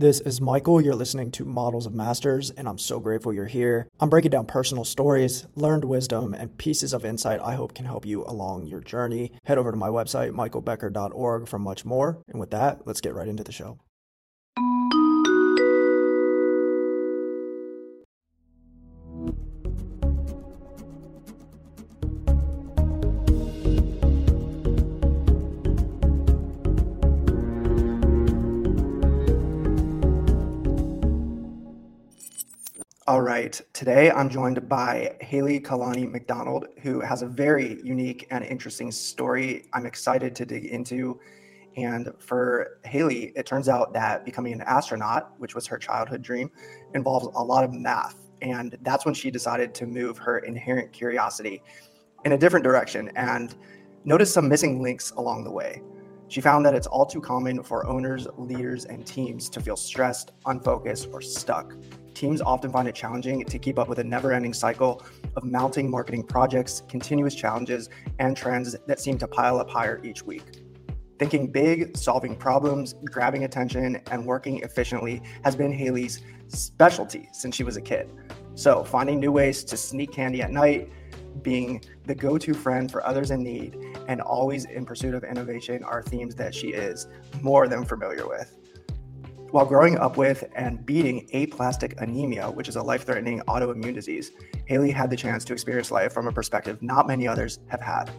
This is Michael. You're listening to Models of Masters, and I'm so grateful you're here. I'm breaking down personal stories, learned wisdom, and pieces of insight I hope can help you along your journey. Head over to my website, michaelbecker.org, for much more. And with that, let's get right into the show. All right. Today I'm joined by Haylee Kalani McDonald, who has a very unique and interesting story I'm excited to dig into. And for Haylee, it turns out that becoming an astronaut, which was her childhood dream, involves a lot of math. And that's when she decided to move her inherent curiosity in a different direction and notice some missing links along the way. She found that it's all too common for owners, leaders, and teams to feel stressed, unfocused, or stuck teams often find it challenging to keep up with a never ending cycle of mounting marketing projects, continuous challenges, and trends that seem to pile up higher each week. Thinking big, solving problems, grabbing attention, and working efficiently has been Haylee's specialty since she was a kid. So, finding new ways to sneak candy at night, being the go to friend for others in need, and always in pursuit of innovation are themes that she is more than familiar with. While growing up with and beating aplastic anemia, which is a life threatening autoimmune disease, Haylee had the chance to experience life from a perspective not many others have had.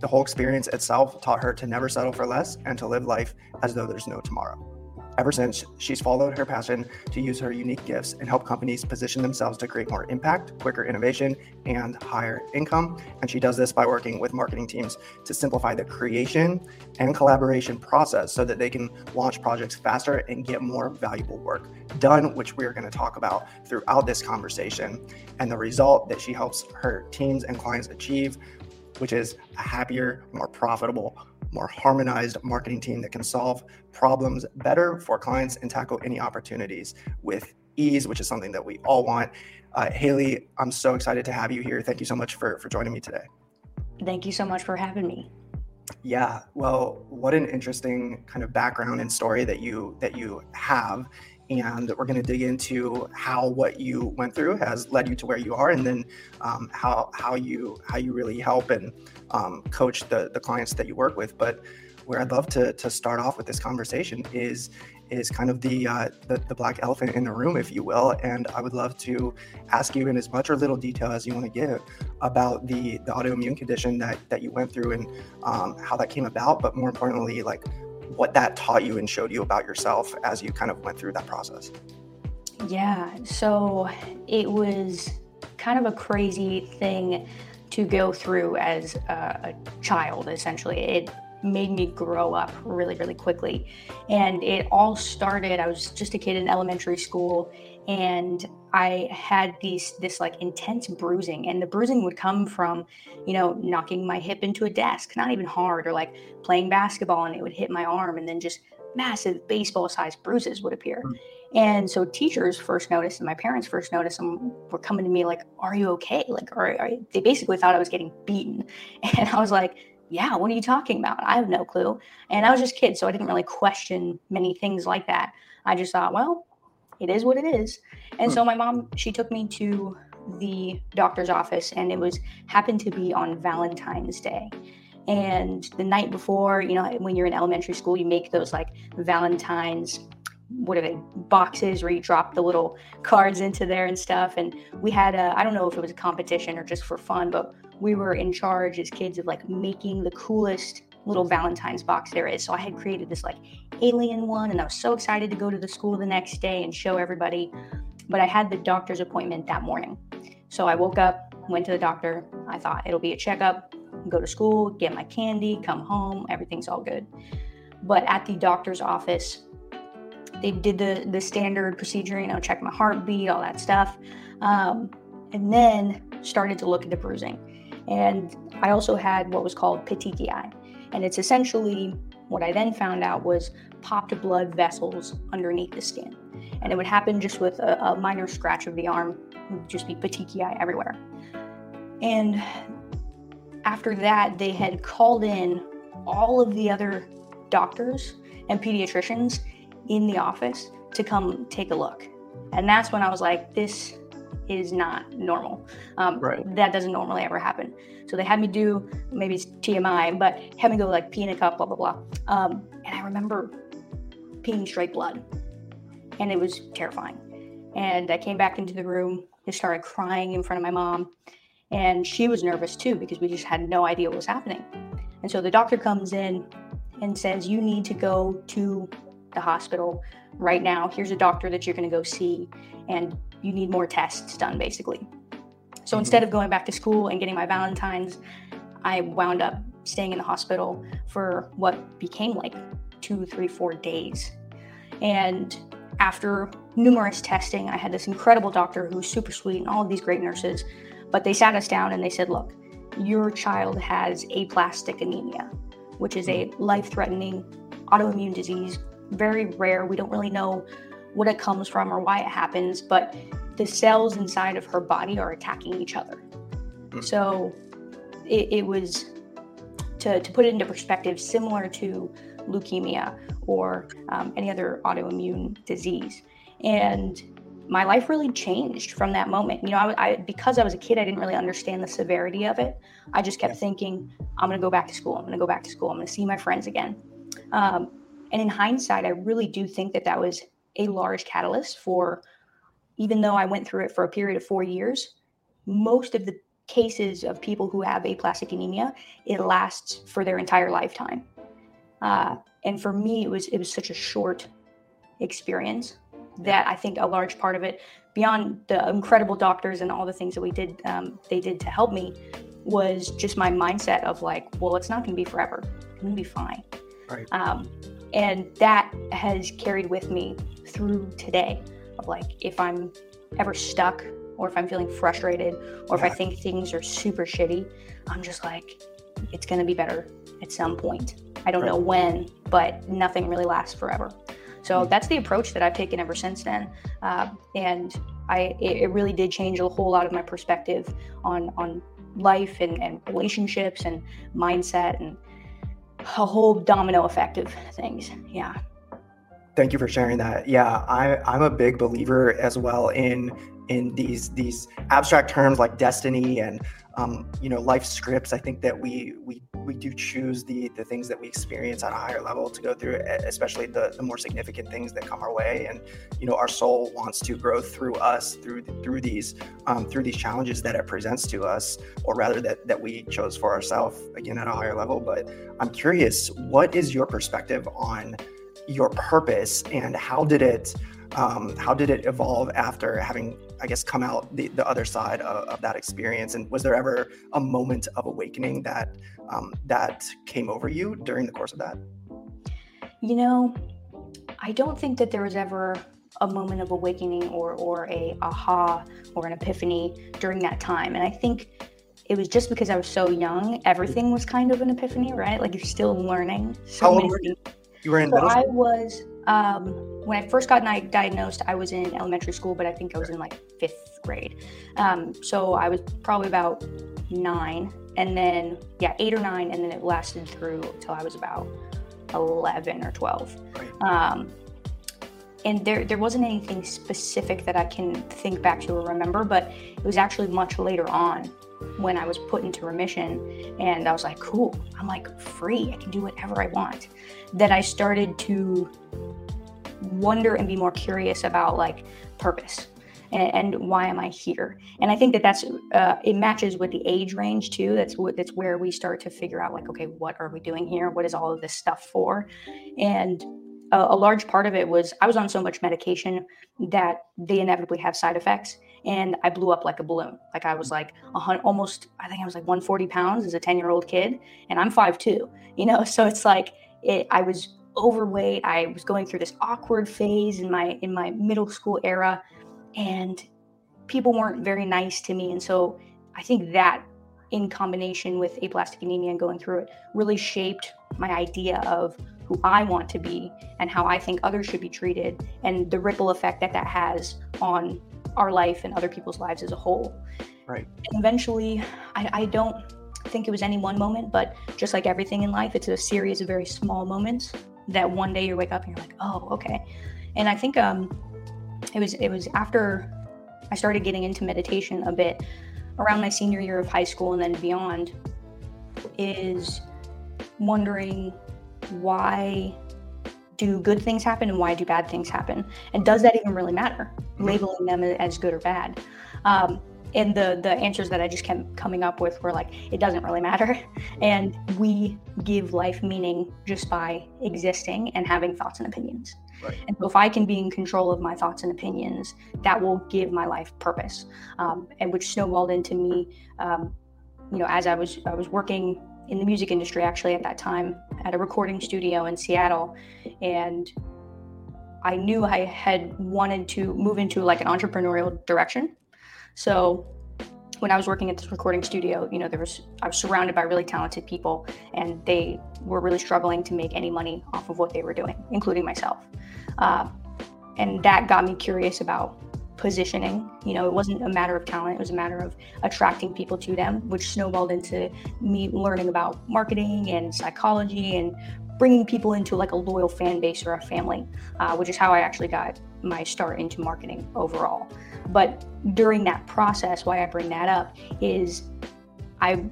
The whole experience itself taught her to never settle for less and to live life as though there's no tomorrow. Ever since, she's followed her passion to use her unique gifts and help companies position themselves to create more impact, quicker innovation, and higher income. And she does this by working with marketing teams to simplify the creation and collaboration process so that they can launch projects faster and get more valuable work done, which we're going to talk about throughout this conversation. And the result that she helps her teams and clients achieve, which is a happier, more profitable, more harmonized marketing team that can solve problems better for clients and tackle any opportunities with ease, which is something that we all want. Uh, Haylee, I'm so excited to have you here. Thank you so much for, for joining me today. Thank you so much for having me. Yeah, well, what an interesting kind of background and story that you that you have and we're going to dig into how what you went through has led you to where you are, and then um, how how you how you really help and um, coach the the clients that you work with. But where I'd love to to start off with this conversation is is kind of the, uh, the, the black elephant in the room, if you will. And I would love to ask you in as much or little detail as you want to give about the the autoimmune condition that that you went through and um, how that came about. But more importantly, like what that taught you and showed you about yourself as you kind of went through that process. Yeah, so it was kind of a crazy thing to go through as a, a child, essentially. It made me grow up really, really quickly. And it all started, I was just a kid in elementary school and I had these this like intense bruising, and the bruising would come from, you know, knocking my hip into a desk, not even hard, or like playing basketball and it would hit my arm, and then just massive baseball-sized bruises would appear. Mm. And so teachers first noticed, and my parents first noticed, and were coming to me like, "Are you okay?" Like, are, are they basically thought I was getting beaten, and I was like, "Yeah, what are you talking about? I have no clue." And I was just a kid, so I didn't really question many things like that. I just thought, well, it is what it is. And hmm. so my mom, she took me to the doctor's office and it was happened to be on Valentine's Day. And the night before, you know, when you're in elementary school, you make those like Valentine's what are they boxes where you drop the little cards into there and stuff and we had a i don't know if it was a competition or just for fun but we were in charge as kids of like making the coolest little Valentine's box there is. So I had created this like alien one, and I was so excited to go to the school the next day and show everybody. But I had the doctor's appointment that morning. So I woke up, went to the doctor. I thought it'll be a checkup, go to school, get my candy, come home, everything's all good. But at the doctor's office, they did the the standard procedure, you know, check my heartbeat, all that stuff, um, and then started to look at the bruising. And I also had what was called petechiae, and it's essentially what I then found out was popped blood vessels underneath the skin. And it would happen just with a, a minor scratch of the arm, it would just be petechiae everywhere. And after that, they had called in all of the other doctors and pediatricians in the office to come take a look. And that's when I was like, this is not normal. Um, right. That doesn't normally ever happen. So they had me do maybe it's TMI, but had me go like pee in a cup, blah blah blah. Um, and I remember peeing straight blood, and it was terrifying. And I came back into the room and started crying in front of my mom, and she was nervous too because we just had no idea what was happening. And so the doctor comes in and says, "You need to go to the hospital right now. Here's a doctor that you're going to go see, and you need more tests done, basically. So mm-hmm. instead of going back to school and getting my Valentine's, I wound up staying in the hospital for what became like two, three, four days. And after numerous testing, I had this incredible doctor who was super sweet and all of these great nurses. But they sat us down and they said, Look, your child has aplastic anemia, which is a mm-hmm. life threatening autoimmune disease very rare. We don't really know what it comes from or why it happens, but the cells inside of her body are attacking each other. Mm. So it, it, was, to, to put it into perspective, similar to leukemia or um, any other autoimmune disease. And my life really changed from that moment. You know, I, I, because I was a kid, I didn't really understand the severity of it. I just kept thinking, I'm going to go back to school. I'm going to go back to school. I'm going to see my friends again. Um, and in hindsight, I really do think that that was a large catalyst for, even though I went through it for a period of four years, most of the cases of people who have aplastic anemia, it lasts for their entire lifetime. Uh, and for me, it was it was such a short experience that I think a large part of it, beyond the incredible doctors and all the things that we did, um, they did to help me, was just my mindset of like, well, it's not going to be forever. It's going to be fine. Right. Um, and that has carried with me through today of like if I'm ever stuck or if I'm feeling frustrated or if I think things are super shitty, I'm just like, it's going to be better at some point. I don't right. know when, but nothing really lasts forever. So mm-hmm. that's the approach that I've taken ever since then. Uh, and I, it, it really did change a whole lot of my perspective on, on life and, and relationships and mindset and a whole domino effect of things. Yeah. Thank you for sharing that. Yeah, I, I'm a big believer as well in in these these abstract terms like destiny and um, you know life scripts. I think that we we we do choose the the things that we experience at a higher level to go through, especially the the more significant things that come our way. And you know, our soul wants to grow through us, through through these um, through these challenges that it presents to us, or rather that that we chose for ourselves again at a higher level. But I'm curious, what is your perspective on your purpose and how did it um, how did it evolve after having i guess come out the, the other side of, of that experience? And was there ever a moment of awakening that um, that came over you during the course of that? You know i don't think that there was ever a moment of awakening or or a aha or an epiphany during that time. And i think it was just because i was so young everything was kind of an epiphany right? Like you're still learning so how old were you? you were in so i was um, when I first got diagnosed, I was in elementary school, but I think I was in like fifth grade. Um, so I was probably about nine, and then yeah, eight or nine, and then it lasted through till I was about eleven or twelve. Um, and there there wasn't anything specific that I can think back to or remember, but it was actually much later on when I was put into remission, and I was like, cool, I'm like free, I can do whatever I want. That I started to wonder and be more curious about like purpose and, why am I here? And I think that that's uh, it matches with the age range too. That's what that's where we start to figure out like, okay, what are we doing here? What is all of this stuff for? And a, a large part of it was I was on so much medication that they inevitably have side effects and I blew up like a balloon. Like I was like almost, I think I was like 140 pounds as a 10 year old kid, and I'm 5'2, you know? So it's like, it, I was overweight. I was going through this awkward phase in my in my middle school era and people weren't very nice to me and so I think that in combination with aplastic anemia and going through it really shaped my idea of who I want to be and how I think others should be treated and the ripple effect that that has on our life and other people's lives as a whole. Right. And eventually, I, I don't think it was any one moment, but just like everything in life, it's a series of very small moments that one day you wake up and you're like, oh, okay. And I think um, it was it was after I started getting into meditation a bit around my senior year of high school and then beyond is wondering why do good things happen and why do bad things happen? And does that even really matter mm-hmm. labeling them as good or bad? Um, and the the answers that i just kept coming up with were like it doesn't really matter. And we give life meaning just by existing and having thoughts and opinions. Right. and so if i can be in control of my thoughts and opinions that will give my life purpose. Um, and which snowballed into me um, you know as i was i was working in the music industry actually at that time at a recording studio in Seattle and I knew I had wanted to move into like an entrepreneurial direction. So when I was working at this recording studio, you know, there was I was surrounded by really talented people and they were really struggling to make any money off of what they were doing, including myself. Uh, and that got me curious about positioning. You know, it wasn't a matter of talent, it was a matter of attracting people to them, which snowballed into me learning about marketing and psychology and bringing people into like a loyal fan base or a family, uh, which is how I actually got my start into marketing overall. But during that process, why I bring that up is I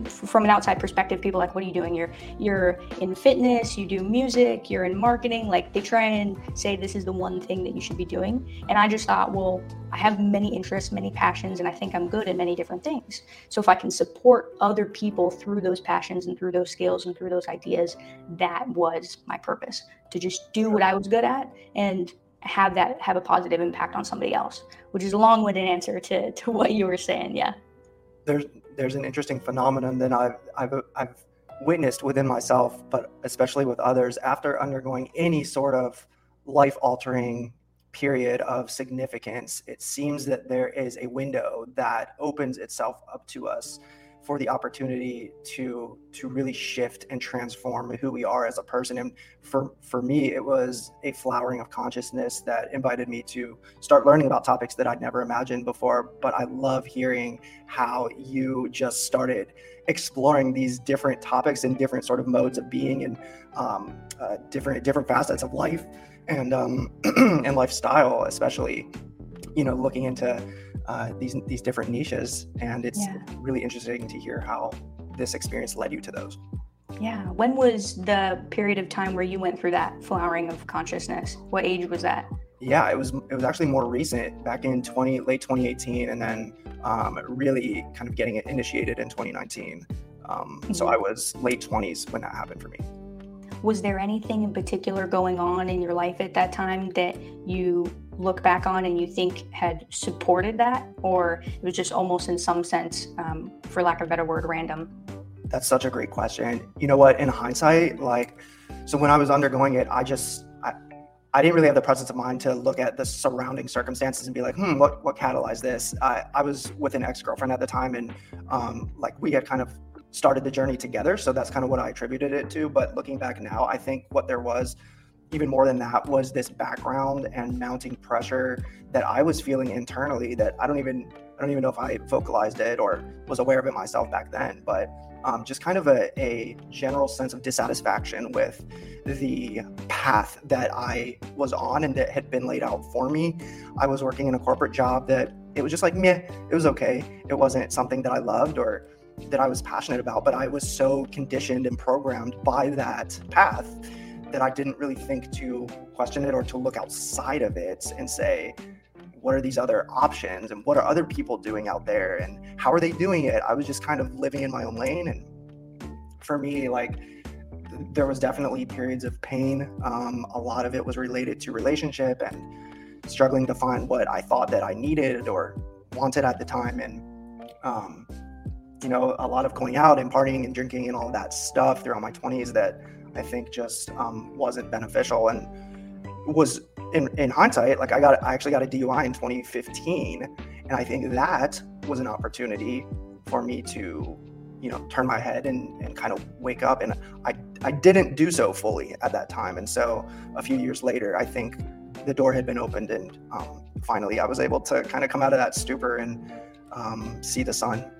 from an outside perspective, people like, what are you doing? You're you're in fitness, you do music, you're in marketing. Like they try and say this is the one thing that you should be doing. And I just thought, well, I have many interests, many passions, and I think I'm good at many different things. So if I can support other people through those passions and through those skills and through those ideas, that was my purpose to just do what I was good at and have that have a positive impact on somebody else, which is a long-winded answer to to what you were saying. Yeah. There's there's an interesting phenomenon that I've, I've, I've witnessed within myself, but especially with others after undergoing any sort of life altering period of significance. It seems that there is a window that opens itself up to us for the opportunity to to really shift and transform who we are as a person. And for for me it was a flowering of consciousness that invited me to start learning about topics that I'd never imagined before. But I love hearing how you just started exploring these different topics and different sort of modes of being and um, uh, different different facets of life and um, and lifestyle especially you know looking into uh, these these different niches, and it's yeah. really interesting to hear how this experience led you to those. Yeah. When was the period of time where you went through that flowering of consciousness? What age was that? Yeah, it was it was actually more recent, back in 20 late 2018, and then um, really kind of getting it initiated in 2019. Um, mm-hmm. So I was late 20s when that happened for me. Was there anything in particular going on in your life at that time that you look back on and you think had supported that, or it was just almost in some sense, um, for lack of a better word, random? That's such a great question. You know what? In hindsight, like, so when I was undergoing it, I just I, didn't really have the presence of mind to look at the surrounding circumstances and be like, hmm, what what catalyzed this? I, I was with an ex girlfriend at the time, and um, like we had kind of started the journey together, so that's kind of what I attributed it to. But looking back now, I think what there was even more than that was this background and mounting pressure that I was feeling internally that I don't even I don't even know if I vocalized it or was aware of it myself back then, but um, just kind of a, a general sense of dissatisfaction with the path that I was on and that had been laid out for me. I was working in a corporate job that it was just like meh, it was okay. It wasn't something that I loved or that I was passionate about, but I was so conditioned and programmed by that path that I didn't really think to question it or to look outside of it and say, what are these other options and what are other people doing out there and how are they doing it? I was just kind of living in my own lane. And for me, like, there was definitely periods of pain. Um, a lot of it was related to relationship and struggling to find what I thought that I needed or wanted at the time. And, um, you know, a lot of going out and partying and drinking and all that stuff throughout my 20s that I think just um, wasn't beneficial and was in, in hindsight, like I got, I actually got a DUI in 2015. And I think that was an opportunity for me to, you know, turn my head and, and kind of wake up. And I, I didn't do so fully at that time. And so a few years later, I think the door had been opened and um, finally I was able to kind of come out of that stupor and um, see the sun.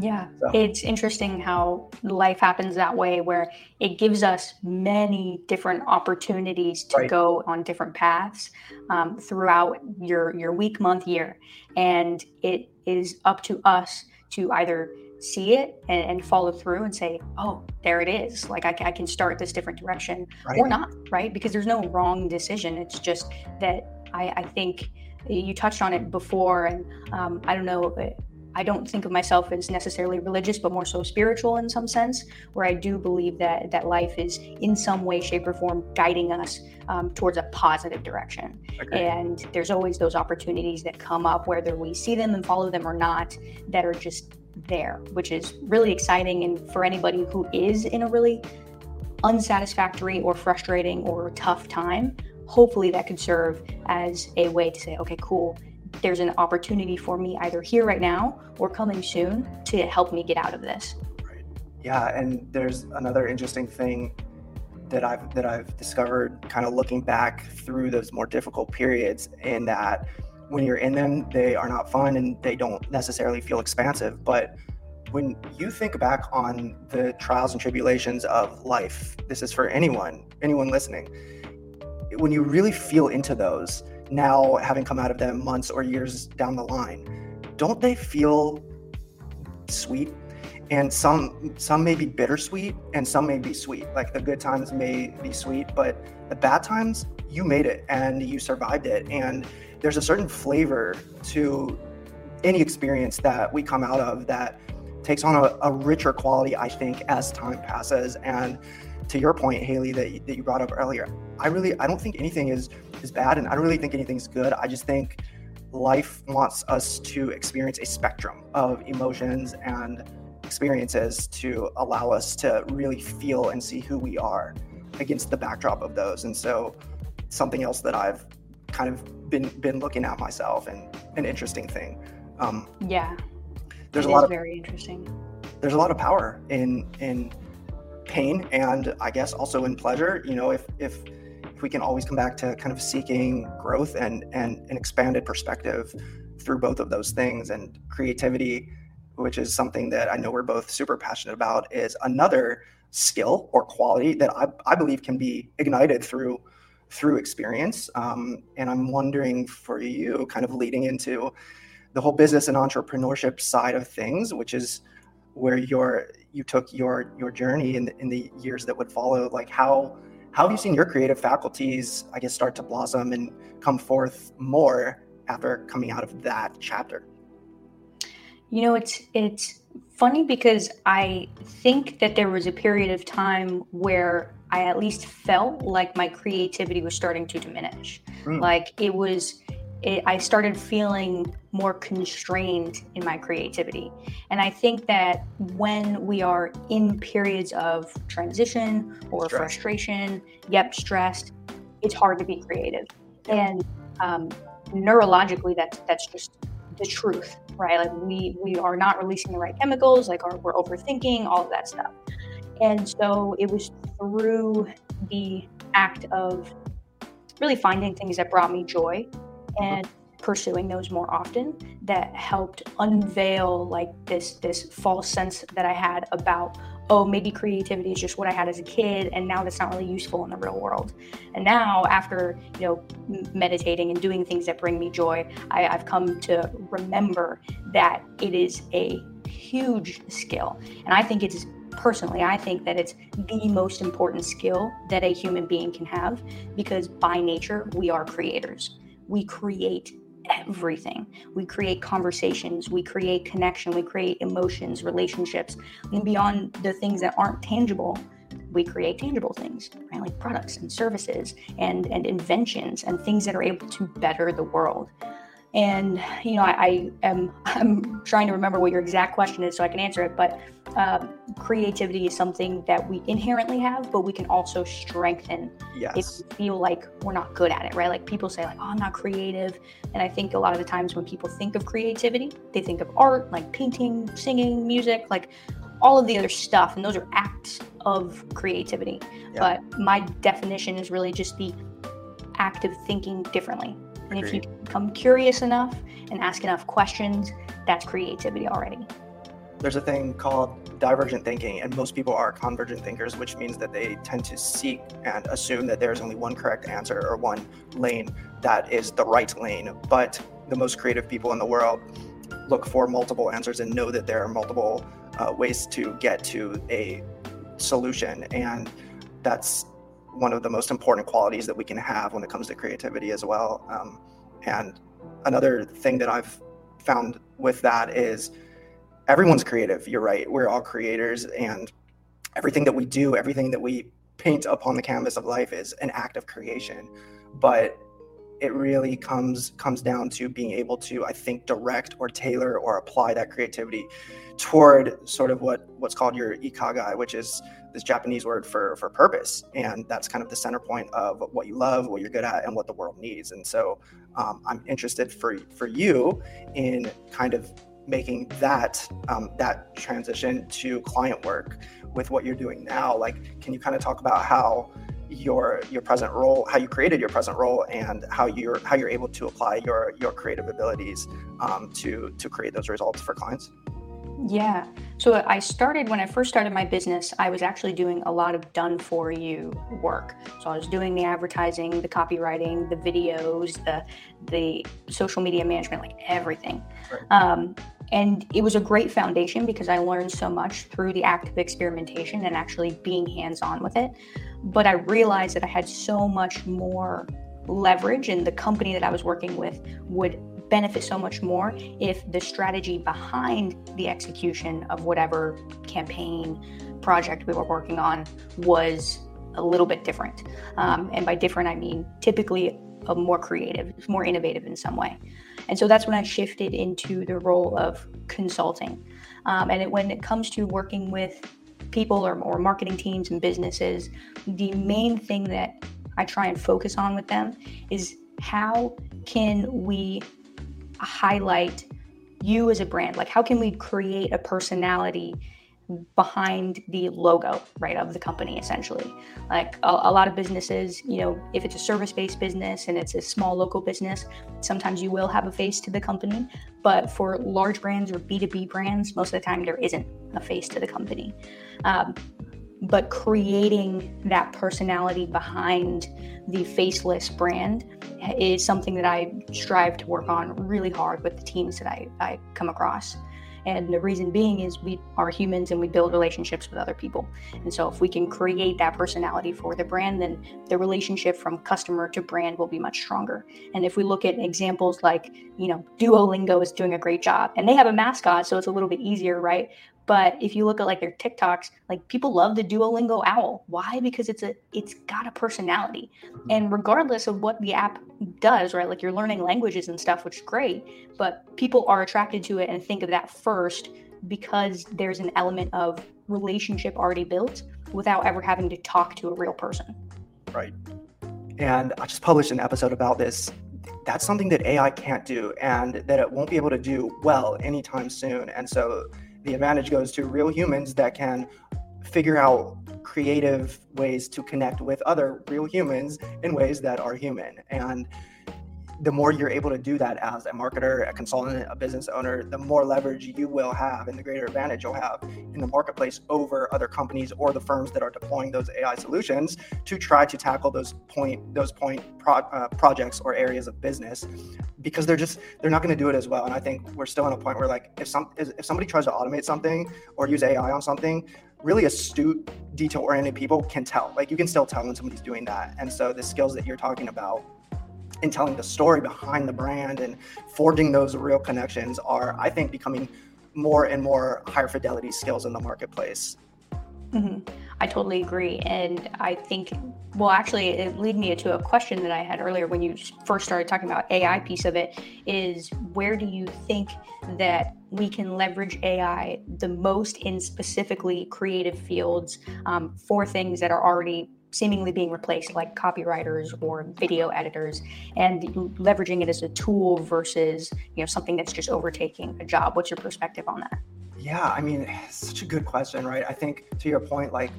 Yeah, so. it's interesting how life happens that way, where it gives us many different opportunities to right. go on different paths um, throughout your your week, month, year, and it is up to us to either see it and, and, follow through and say, oh, there it is. Like I, I can start this different direction right. or not, right? Because there's no wrong decision. It's just that I, I think you touched on it before, and um, I don't know I don't think of myself as necessarily religious, but more so spiritual in some sense, where I do believe that that life is in some way, shape, or form guiding us um, towards a positive direction. Okay. And there's always those opportunities that come up, whether we see them and follow them or not, that are just there, which is really exciting. And for anybody who is in a really unsatisfactory or frustrating or tough time, hopefully that could serve as a way to say, okay, cool there's an opportunity for me either here right now or coming soon to help me get out of this. Right. Yeah, and there's another interesting thing that I've that I've discovered kind of looking back through those more difficult periods in that when you're in them they are not fun and they don't necessarily feel expansive but when you think back on the trials and tribulations of life this is for anyone anyone listening when you really feel into those now having come out of them months or years down the line don't they feel sweet? And some some may be bittersweet and some may be sweet. Like the good times may be sweet but the bad times you made it and you survived it. And there's a certain flavor to any experience that we come out of that takes on a, a richer quality i think as time passes. And to your point haylee that, that you brought up earlier i really i don't think anything is is bad, and I don't really think anything's good. I just think life wants us to experience a spectrum of emotions and experiences to allow us to really feel and see who we are against the backdrop of those. And so, something else that I've kind of been been looking at myself and an interesting thing. Um, yeah, there's it a lot of very interesting. There's a lot of power in in pain and I guess also in pleasure. You know, if if we can always come back to kind of seeking growth and and an expanded perspective through both of those things. And creativity which is something that i know we're both super passionate about is another skill or quality that i, I believe can be ignited through through experience. Um, and i'm wondering for you kind of leading into the whole business and entrepreneurship side of things which is where your you took your your journey in the, in the years that would follow like how how have you seen your creative faculties, I guess, start to blossom and come forth more after coming out of that chapter? You know, it's it's funny because I think that there was a period of time where I at least felt like my creativity was starting to diminish. Mm. Like it was it, I started feeling more constrained in my creativity. And I think that when we are in periods of transition or stressed. frustration, yep, stressed, it's hard to be creative. And um, neurologically, that's that's just the truth, right? Like we we are not releasing the right chemicals, like our, we're overthinking, all of that stuff. And so it was through the act of really finding things that brought me joy Mm-hmm. and pursuing those more often that helped unveil like this this false sense that I had about oh maybe creativity is just what I had as a kid and now that's not really useful in the real world. And now after you know meditating and doing things that bring me joy I, I've come to remember that it is a huge skill. And I think it's personally, I think that it's the most important skill that a human being can have because by nature, we are creators we create everything. We create conversations, we create connection, we create emotions, relationships, and beyond the things that aren't tangible, we create tangible things, right? Like products and services and, and inventions and things that are able to better the world. And you know, I, I am I'm trying to remember what your exact question is so I can answer it. But uh, creativity is something that we inherently have, but we can also strengthen yes. if we feel like we're not good at it, right? Like people say, like, "Oh, I'm not creative," and I think a lot of the times when people think of creativity, they think of art, like painting, singing, music, like all of the other stuff, and those are acts of creativity. Yeah. But my definition is really just the act of thinking differently and if you become curious enough and ask enough questions, that's creativity already. there's a thing called divergent thinking, and most people are convergent thinkers, which means that they tend to seek and assume that there's only one correct answer or one lane that is the right lane. But the most creative people in the world look for multiple answers and know that there are multiple uh, ways to get to a solution. And that's one of the most important qualities that we can have when it comes to creativity as well. Um, and another thing that I've found with that is everyone's creative. You're right. We're all creators, and everything that we do, everything that we paint upon the canvas of life is an act of creation. But it really comes comes down to being able to, I think, direct or tailor or apply that creativity toward sort of what what's called your ikigai, which is this Japanese word for for purpose, and that's kind of the center point of what you love, what you're good at, and what the world needs. And so, um, I'm interested for for you in kind of making that um, that transition to client work with what you're doing now. Like, can you kind of talk about how your your present role, how you created your present role, and how you're how you're able to apply your your creative abilities um, to to create those results for clients? Yeah. So I started when I first started my business, I was actually doing a lot of done for you work. So I was doing the advertising, the copywriting, the videos, the the social media management, like everything. Right. Um, and it was a great foundation because I learned so much through the act of experimentation and actually being hands on with it. But I realized that I had so much more leverage, and the company that I was working with would benefit so much more if the strategy behind the execution of whatever campaign project we were working on was a little bit different. Um, and by different, I mean typically a more creative, more innovative in some way. And so that's when I shifted into the role of consulting. Um, and it, when it comes to working with people or, or marketing teams and businesses, the main thing that I try and focus on with them is how can we highlight you as a brand? Like, how can we create a personality behind the logo, right, of the company essentially? Like, a, a lot of businesses, you know, if it's a service based business and it's a small local business, sometimes you will have a face to the company. But for large brands or B2B brands, most of the time there isn't a face to the company. Um, but creating that personality behind the faceless brand is something that I strive to work on really hard with the teams that I, I come across. And the reason being is we are humans and we build relationships with other people. And so if we can create that personality for the brand, then the relationship from customer to brand will be much stronger. And if we look at examples like, you know, Duolingo is doing a great job and they have a mascot, so it's a little bit easier, right? But if you look at like their TikToks, like people love the Duolingo owl. Why? Because it's a it's got a personality. Mm-hmm. And regardless of what the app does, right? Like you're learning languages and stuff, which is great, but people are attracted to it and think of that first because there's an element of relationship already built without ever having to talk to a real person. Right. And I just published an episode about this. That's something that AI can't do and that it won't be able to do well anytime soon. And so the advantage goes to real humans that can figure out creative ways to connect with other real humans in ways that are human. And the more you're able to do that as a marketer, a consultant, a business owner, the more leverage you will have and the greater advantage you'll have in the marketplace over other companies or the firms that are deploying those AI solutions to try to tackle those point those point pro, uh, projects or areas of business because they're just they're not going to do it as well. And I think we're still in a point where like if some if somebody tries to automate something or use AI on something, really astute, detail oriented people can tell. Like you can still tell when somebody's doing that. And so the skills that you're talking about in telling the story behind the brand and forging those real connections are, I think, becoming more and more higher fidelity skills in the marketplace. Mm-hmm. I totally agree. And I think, well, actually, it led me to a question that I had earlier when you first started talking about AI piece of it is where do you think that we can leverage AI the most in specifically creative fields um, for things that are already seemingly being replaced, like copywriters or video editors, and leveraging it as a tool versus you know something that's just overtaking a job. What's your perspective on that? Yeah, I mean, such a good question, right? I think to your point, like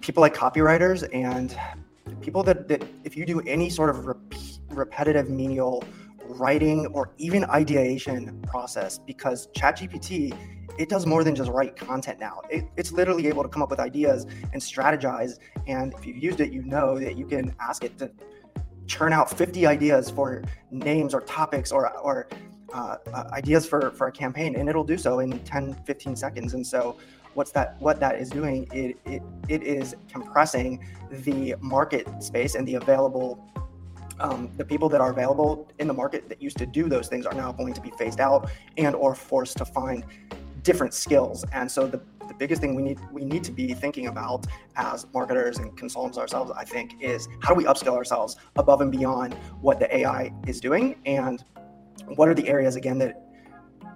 people like copywriters and people that, that if you do any sort of rep- repetitive menial writing or even ideation process because ChatGPT it does more than just write content now. It, it's literally able to come up with ideas and strategize. And if you've used it, you know that you can ask it to churn out 50 ideas for names or topics or or uh, uh, ideas for for a campaign, and it'll do so in 10, 15 seconds. And so what's that what that is doing it, it it is compressing the market space and the available um, the people that are available in the market that used to do those things are now going to be phased out and or forced to find different skills. And so the, the biggest thing we need we need to be thinking about as marketers and consultants ourselves i think is how do we upskill ourselves above and beyond what the ai is doing? And what are the areas again that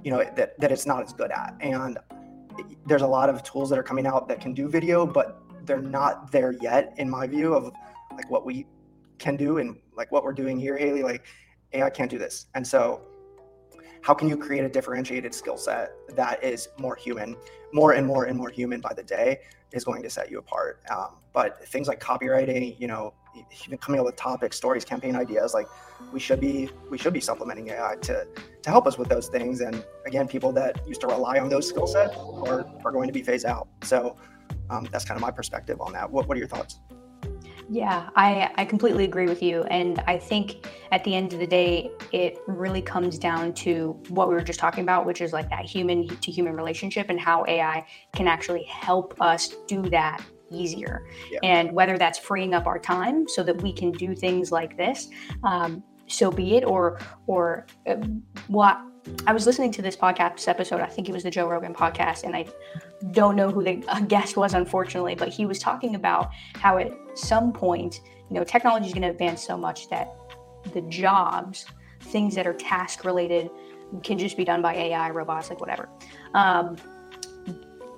you know that, that it's not as good at? And there's a lot of tools that are coming out that can do video, but they're not there yet, in my view, of like what we can do and like what we're doing here, Haylee. Like AI can't do this, and so how can you create a differentiated skill set that is more human, more and more and more human by the day is going to set you apart. Um, but things like copywriting, you know, even coming up with topics, stories, campaign ideas, like we should be we should be supplementing AI to to help us with those things. And again, people that used to rely on those skill sets are are going to be phased out. So um, that's kind of my perspective on that. What what are your thoughts? Yeah, I, I completely agree with you. And I think at the end of the day, it really comes down to what we were just talking about, which is like that human to human relationship and how AI can actually help us do that easier. Yeah. And whether that's freeing up our time so that we can do things like this, um, so be it. Or, or uh, what I was listening to this podcast episode. I think it was the Joe Rogan podcast, and I don't know who the guest was, unfortunately, but he was talking about how at some point, you know, technology is going to advance so much that the jobs, things that are task related, can just be done by AI, robots, like whatever. Um,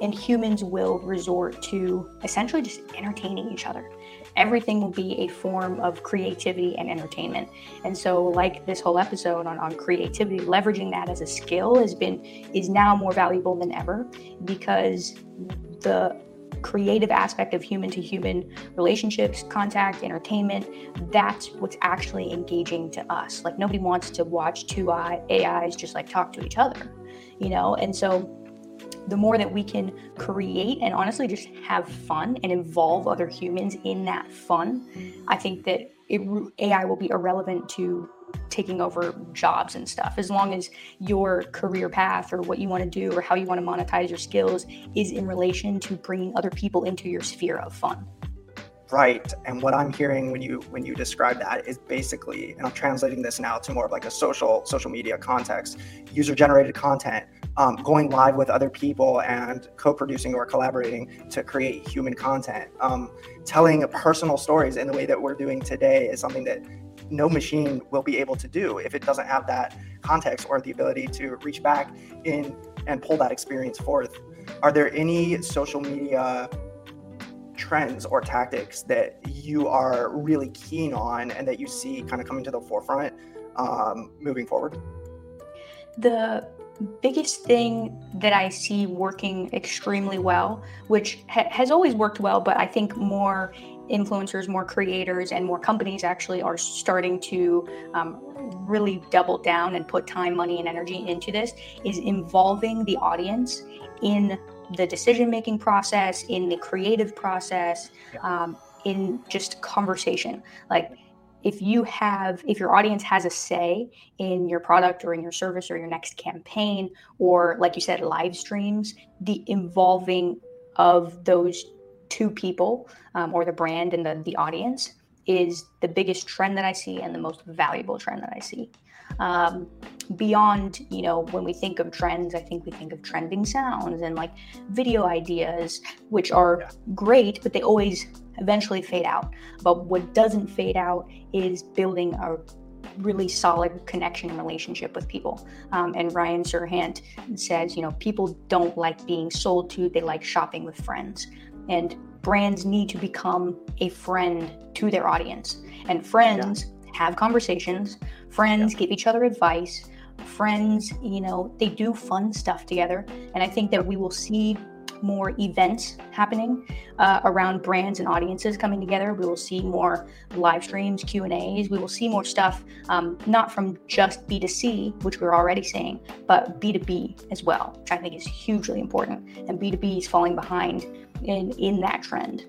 and humans will resort to essentially just entertaining each other. Everything will be a form of creativity and entertainment. And so, like this whole episode on, on creativity, leveraging that as a skill has been is now more valuable than ever because the creative aspect of human to human relationships, contact, entertainment, that's what's actually engaging to us. Like nobody wants to watch two AIs just like talk to each other, you know? And so the more that we can create and honestly just have fun and involve other humans in that fun, I think that it, AI will be irrelevant to taking over jobs and stuff. As long as your career path or what you want to do or how you want to monetize your skills is in relation to bringing other people into your sphere of fun right. And what i'm hearing when you when you describe that is basically and i'm translating this now to more of like a social social media context user generated content um, going live with other people and co-producing or collaborating to create human content. Um, telling personal stories in the way that we're doing today is something that no machine will be able to do if it doesn't have that context or the ability to reach back in and pull that experience forth. Are there any social media trends or tactics that you are really keen on and that you see kind of coming to the forefront um, moving forward? The biggest thing that I see working extremely well, which ha- has always worked well, but I think more influencers, more creators, and more companies actually are starting to um, really double down and put time, money, and energy into this, is involving the audience in the decision making process, in the creative process, um, in just conversation. Like if you have if your audience has a say in your product or in your service or your next campaign or like you said live streams the involving of those two people um, or the brand and the, the audience is the biggest trend that i see and the most valuable trend that i see um, beyond you know when we think of trends i think we think of trending sounds and like video ideas which are yeah. great but they always eventually fade out but what doesn't fade out is building a really solid connection and relationship with people um, and ryan serhant says you know people don't like being sold to they like shopping with friends and brands need to become a friend to their audience and friends yeah. have conversations friends yeah. give each other advice friends, you know, they do fun stuff together. And I think that we will see more events happening uh, around brands and audiences coming together. We will see more live streams, Q and A's. We will see more stuff, um, not from just B2C, which we're already seeing, but B2B as well, which I think is hugely important. And B2B is falling behind in in that trend.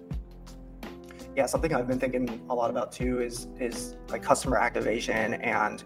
Yeah, something I've been thinking a lot about too is is like customer activation and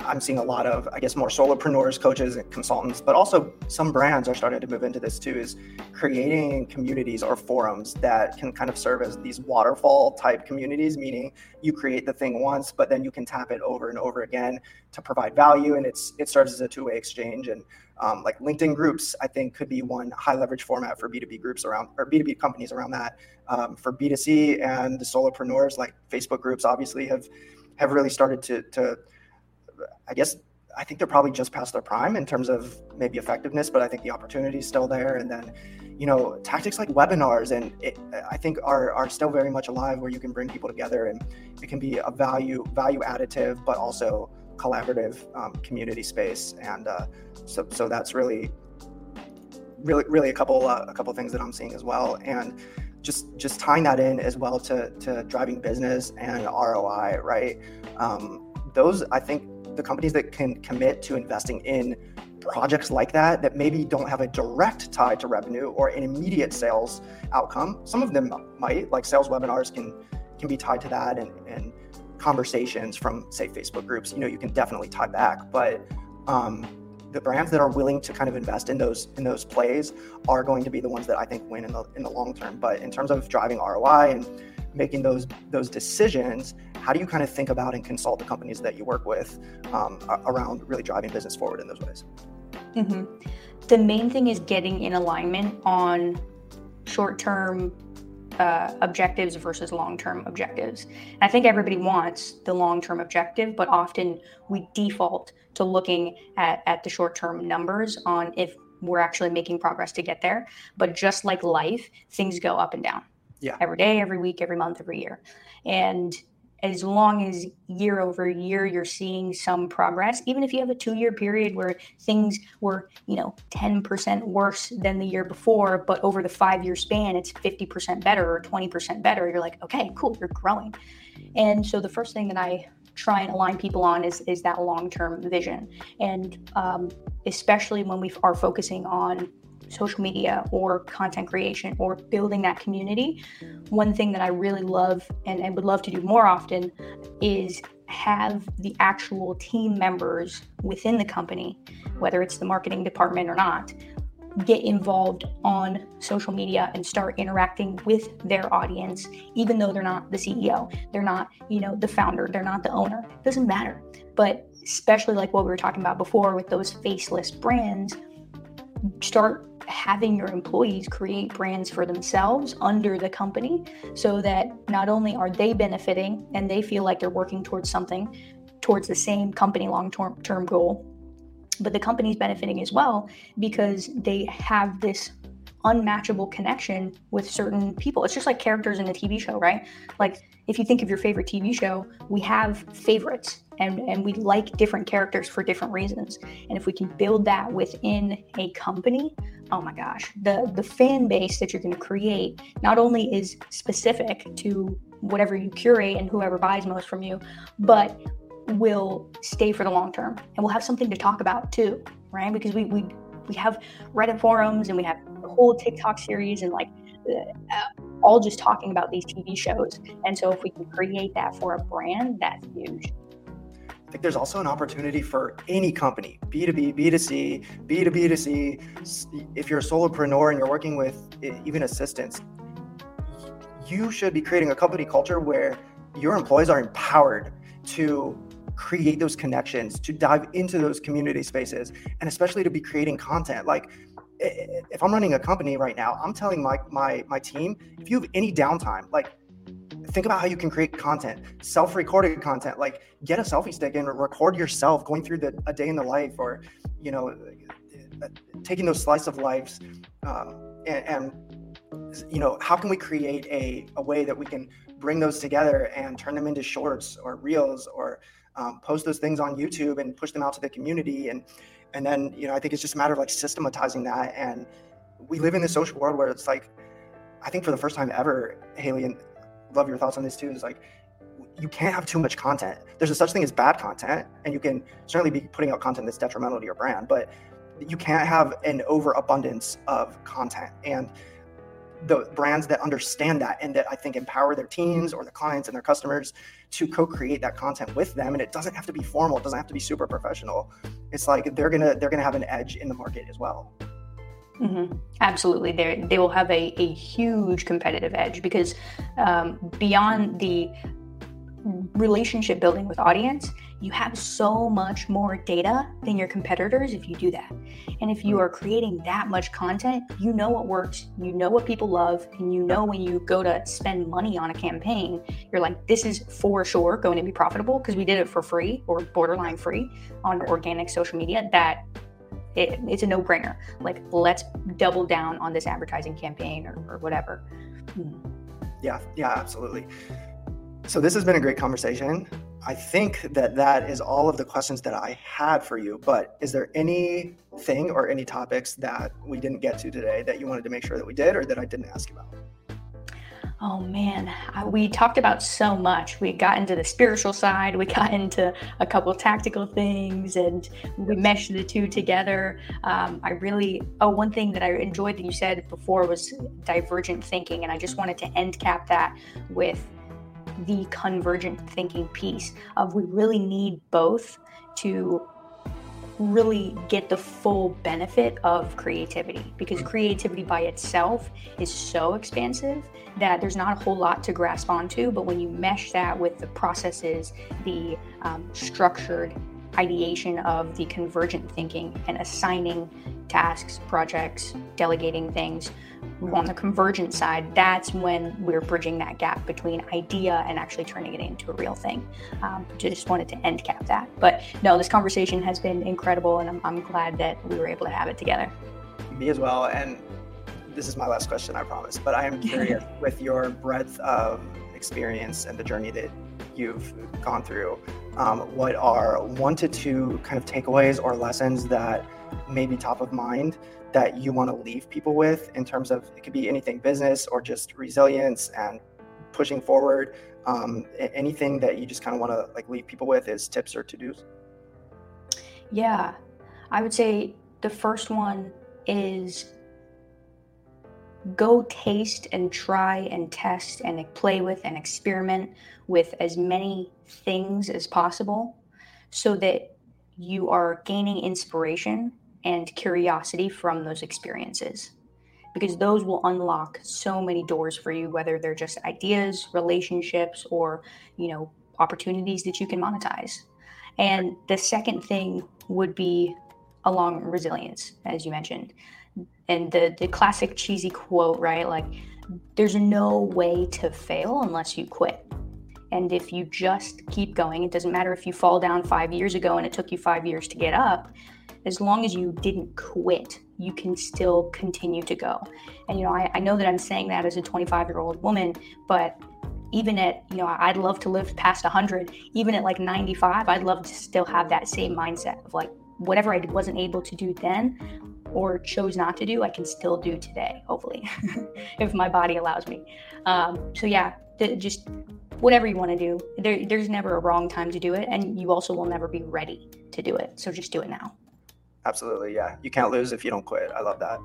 I'm seeing a lot of, I guess, more solopreneurs, coaches, and consultants, but also some brands are starting to move into this too, is creating communities or forums that can kind of serve as these waterfall type communities, meaning you create the thing once, but then you can tap it over and over again to provide value. And it's it serves as a two-way exchange. And um, like LinkedIn groups, I think could be one high leverage format for B2B groups around or B2B companies around that. Um, for B2C and the solopreneurs, like Facebook groups obviously have have really started to to I guess I think they're probably just past their prime in terms of maybe effectiveness, but I think the opportunity is still there. And then, you know, tactics like webinars and it, I think are, are still very much alive where you can bring people together and it can be a value value additive, but also collaborative um, community space. And uh, so so that's really really really a couple uh, a couple things that I'm seeing as well. And just just tying that in as well to to driving business and ROI, right? Um, those I think the companies that can commit to investing in projects like that that maybe don't have a direct tie to revenue or an immediate sales outcome. Some of them might like sales webinars can can be tied to that and, and conversations from say facebook groups. You know you can definitely tie back but um, the brands that are willing to kind of invest in those in those plays are going to be the ones that i think win in the in the long term but in terms of driving roi and making those those decisions how do you kind of think about and consult the companies that you work with um, around really driving business forward in those ways mm-hmm. the main thing is getting in alignment on short-term uh, objectives versus long-term objectives. I think everybody wants the long-term objective, but often we default to looking at, at the short-term numbers on if we're actually making progress to get there. But just like life, things go up and down yeah. every day, every week, every month, every year. And as long as year over year you're seeing some progress, even if you have a two year period where things were, you know, 10% worse than the year before, but over the five year span, it's 50% better or 20% better, you're like, okay, cool, you're growing. And so the first thing that I try and align people on is, is that long term vision. And um, especially when we are focusing on social media or content creation or building that community, one thing that I really love and I would love to do more often is have the actual team members within the company, whether it's the marketing department or not, get involved on social media and start interacting with their audience even though they're not the CEO they're not you know the founder they're not the owner doesn't matter. But especially like what we were talking about before with those faceless brands start having your employees create brands for themselves under the company so that not only are they benefiting and they feel like they're working towards something towards the same company long term goal but the company's benefiting as well because they have this unmatchable connection with certain people. It's just like characters in a TV show, right? Like if you think of your favorite TV show, we have favorites and, and we like different characters for different reasons. And if we can build that within a company, oh my gosh, the the fan base that you're going to create not only is specific to whatever you curate and whoever buys most from you, but will stay for the long term and we'll have something to talk about too, right? Because we we we have Reddit forums and we have a whole TikTok series and like uh, all just talking about these TV shows. And so if we can create that for a brand, that's huge. Think there's also an opportunity for any company, B2B, B2C, B2B2C. If you're a solopreneur and you're working with even assistants, you should be creating a company culture where your employees are empowered to create those connections, to dive into those community spaces, and especially to be creating content. Like if I'm running a company right now, I'm telling my my my team, if you have any downtime, like think about how you can create content, self-recorded content. Like get a selfie stick and record yourself going through the a day in the life, or you know, taking those slice of lives, um, and, and you know, how can we create a a way that we can bring those together and turn them into shorts or reels or um, post those things on YouTube and push them out to the community. And and then you know I think it's just a matter of like systematizing that and we live in this social world where it's like, I think for the first time ever, Haylee, and love your thoughts on this too, is like, you can't have too much content. There's a such thing as bad content, and you can certainly be putting out content that's detrimental to your brand, but you can't have an overabundance of content. And the brands that understand that and that I think empower their teams or the clients and their customers to co-create that content with them. And it doesn't have to be formal. It doesn't have to be super professional. It's like they're gonna they're gonna have an edge in the market as well. Mm-hmm. Absolutely, they they will have a, a huge competitive edge because um, beyond the relationship building with audience, you have so much more data than your competitors if you do that. And if you are creating that much content, you know what works, you know what people love, and you know when you go to spend money on a campaign, you're like, this is for sure going to be profitable because we did it for free or borderline free on organic social media. That it, it's a no brainer. Like, let's double down on this advertising campaign or, or whatever. Hmm. Yeah, yeah, absolutely. So this has been a great conversation. I think that that is all of the questions that I had for you. But is there anything or any topics that we didn't get to today that you wanted to make sure that we did or that I didn't ask about? Oh man, I, we talked about so much. We got into the spiritual side, we got into a couple tactical things, and we meshed the two together. Um, I really, oh, one thing that I enjoyed that you said before was divergent thinking, and I just wanted to end cap that with the convergent thinking piece of we really need both to really get the full benefit of creativity because creativity by itself is so expansive that there's not a whole lot to grasp onto. But when you mesh that with the processes the um, structured ideation of the convergent thinking and assigning tasks, projects, delegating things. On the convergent side, that's when we're bridging that gap between idea and actually turning it into a real thing. Um, just wanted to end cap that. But no, this conversation has been incredible, and I'm, I'm glad that we were able to have it together. Me as well. And this is my last question, I promise. But I am curious with your breadth of experience and the journey that you've gone through um, what are one to two kind of takeaways or lessons that may be top of mind that you want to leave people with in terms of it could be anything business or just resilience and pushing forward. Um, anything that you just kind of want to like leave people with is tips or to-dos. Yeah. I would say the first one is go taste and try and test and play with and experiment with as many things as possible so that you are gaining inspiration and curiosity from those experiences. Because those will unlock so many doors for you whether they're just ideas relationships or you know opportunities that you can monetize. And the second thing would be along resilience as you mentioned. And the the classic cheesy quote right? Like there's no way to fail unless you quit. And if you just keep going, it doesn't matter if you fall down five years ago and it took you five years to get up, as long as you didn't quit, you can still continue to go. And, you know, I, I know that I'm saying that as a 25 year old woman, but even at, you know, I'd love to live past 100. Even at like 95, I'd love to still have that same mindset of like, whatever I wasn't able to do then or chose not to do, I can still do today, hopefully, if my body allows me. Um, so, yeah, just whatever you want to do. There, there's never a wrong time to do it, and you also will never be ready to do it. So just do it now. Absolutely, yeah. You can't lose if you don't quit. I love that.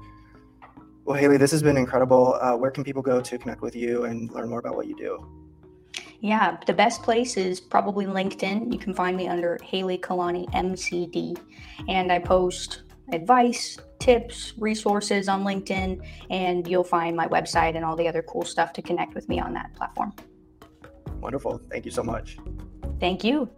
Well, Haylee, this has been incredible. Uh, where can people go to connect with you and learn more about what you do? Yeah, the best place is probably LinkedIn. You can find me under Haylee Kalani MCD, and I post advice, tips, resources on LinkedIn, and you'll find my website and all the other cool stuff to connect with me on that platform. Wonderful. Thank you so much. Thank you.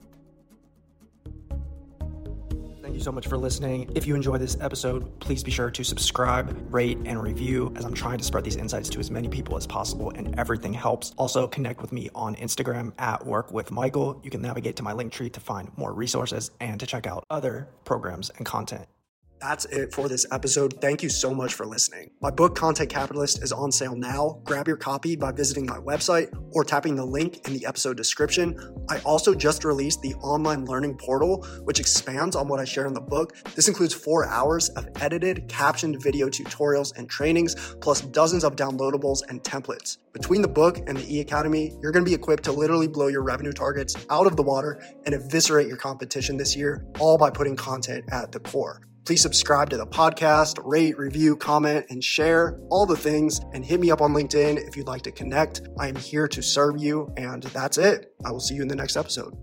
You so much for listening. If you enjoyed this episode, please be sure to subscribe, rate, and review as I'm trying to spread these insights to as many people as possible, and everything helps. Also, connect with me on Instagram at Work with Michael. You can navigate to my link tree to find more resources and to check out other programs and content. That's it for this episode. Thank you so much for listening. My book, Content Capitalist, is on sale now. Grab your copy by visiting my website or tapping the link in the episode description. I also just released the online learning portal, which expands on what I share in the book. This includes four hours of edited, captioned video tutorials and trainings, plus dozens of downloadables and templates. Between the book and the e Academy, you're going to be equipped to literally blow your revenue targets out of the water and eviscerate your competition this year, all by putting content at the core. Please subscribe to the podcast, rate, review, comment, and share all the things. And hit me up on LinkedIn if you'd like to connect. I am here to serve you. And that's it. I will see you in the next episode.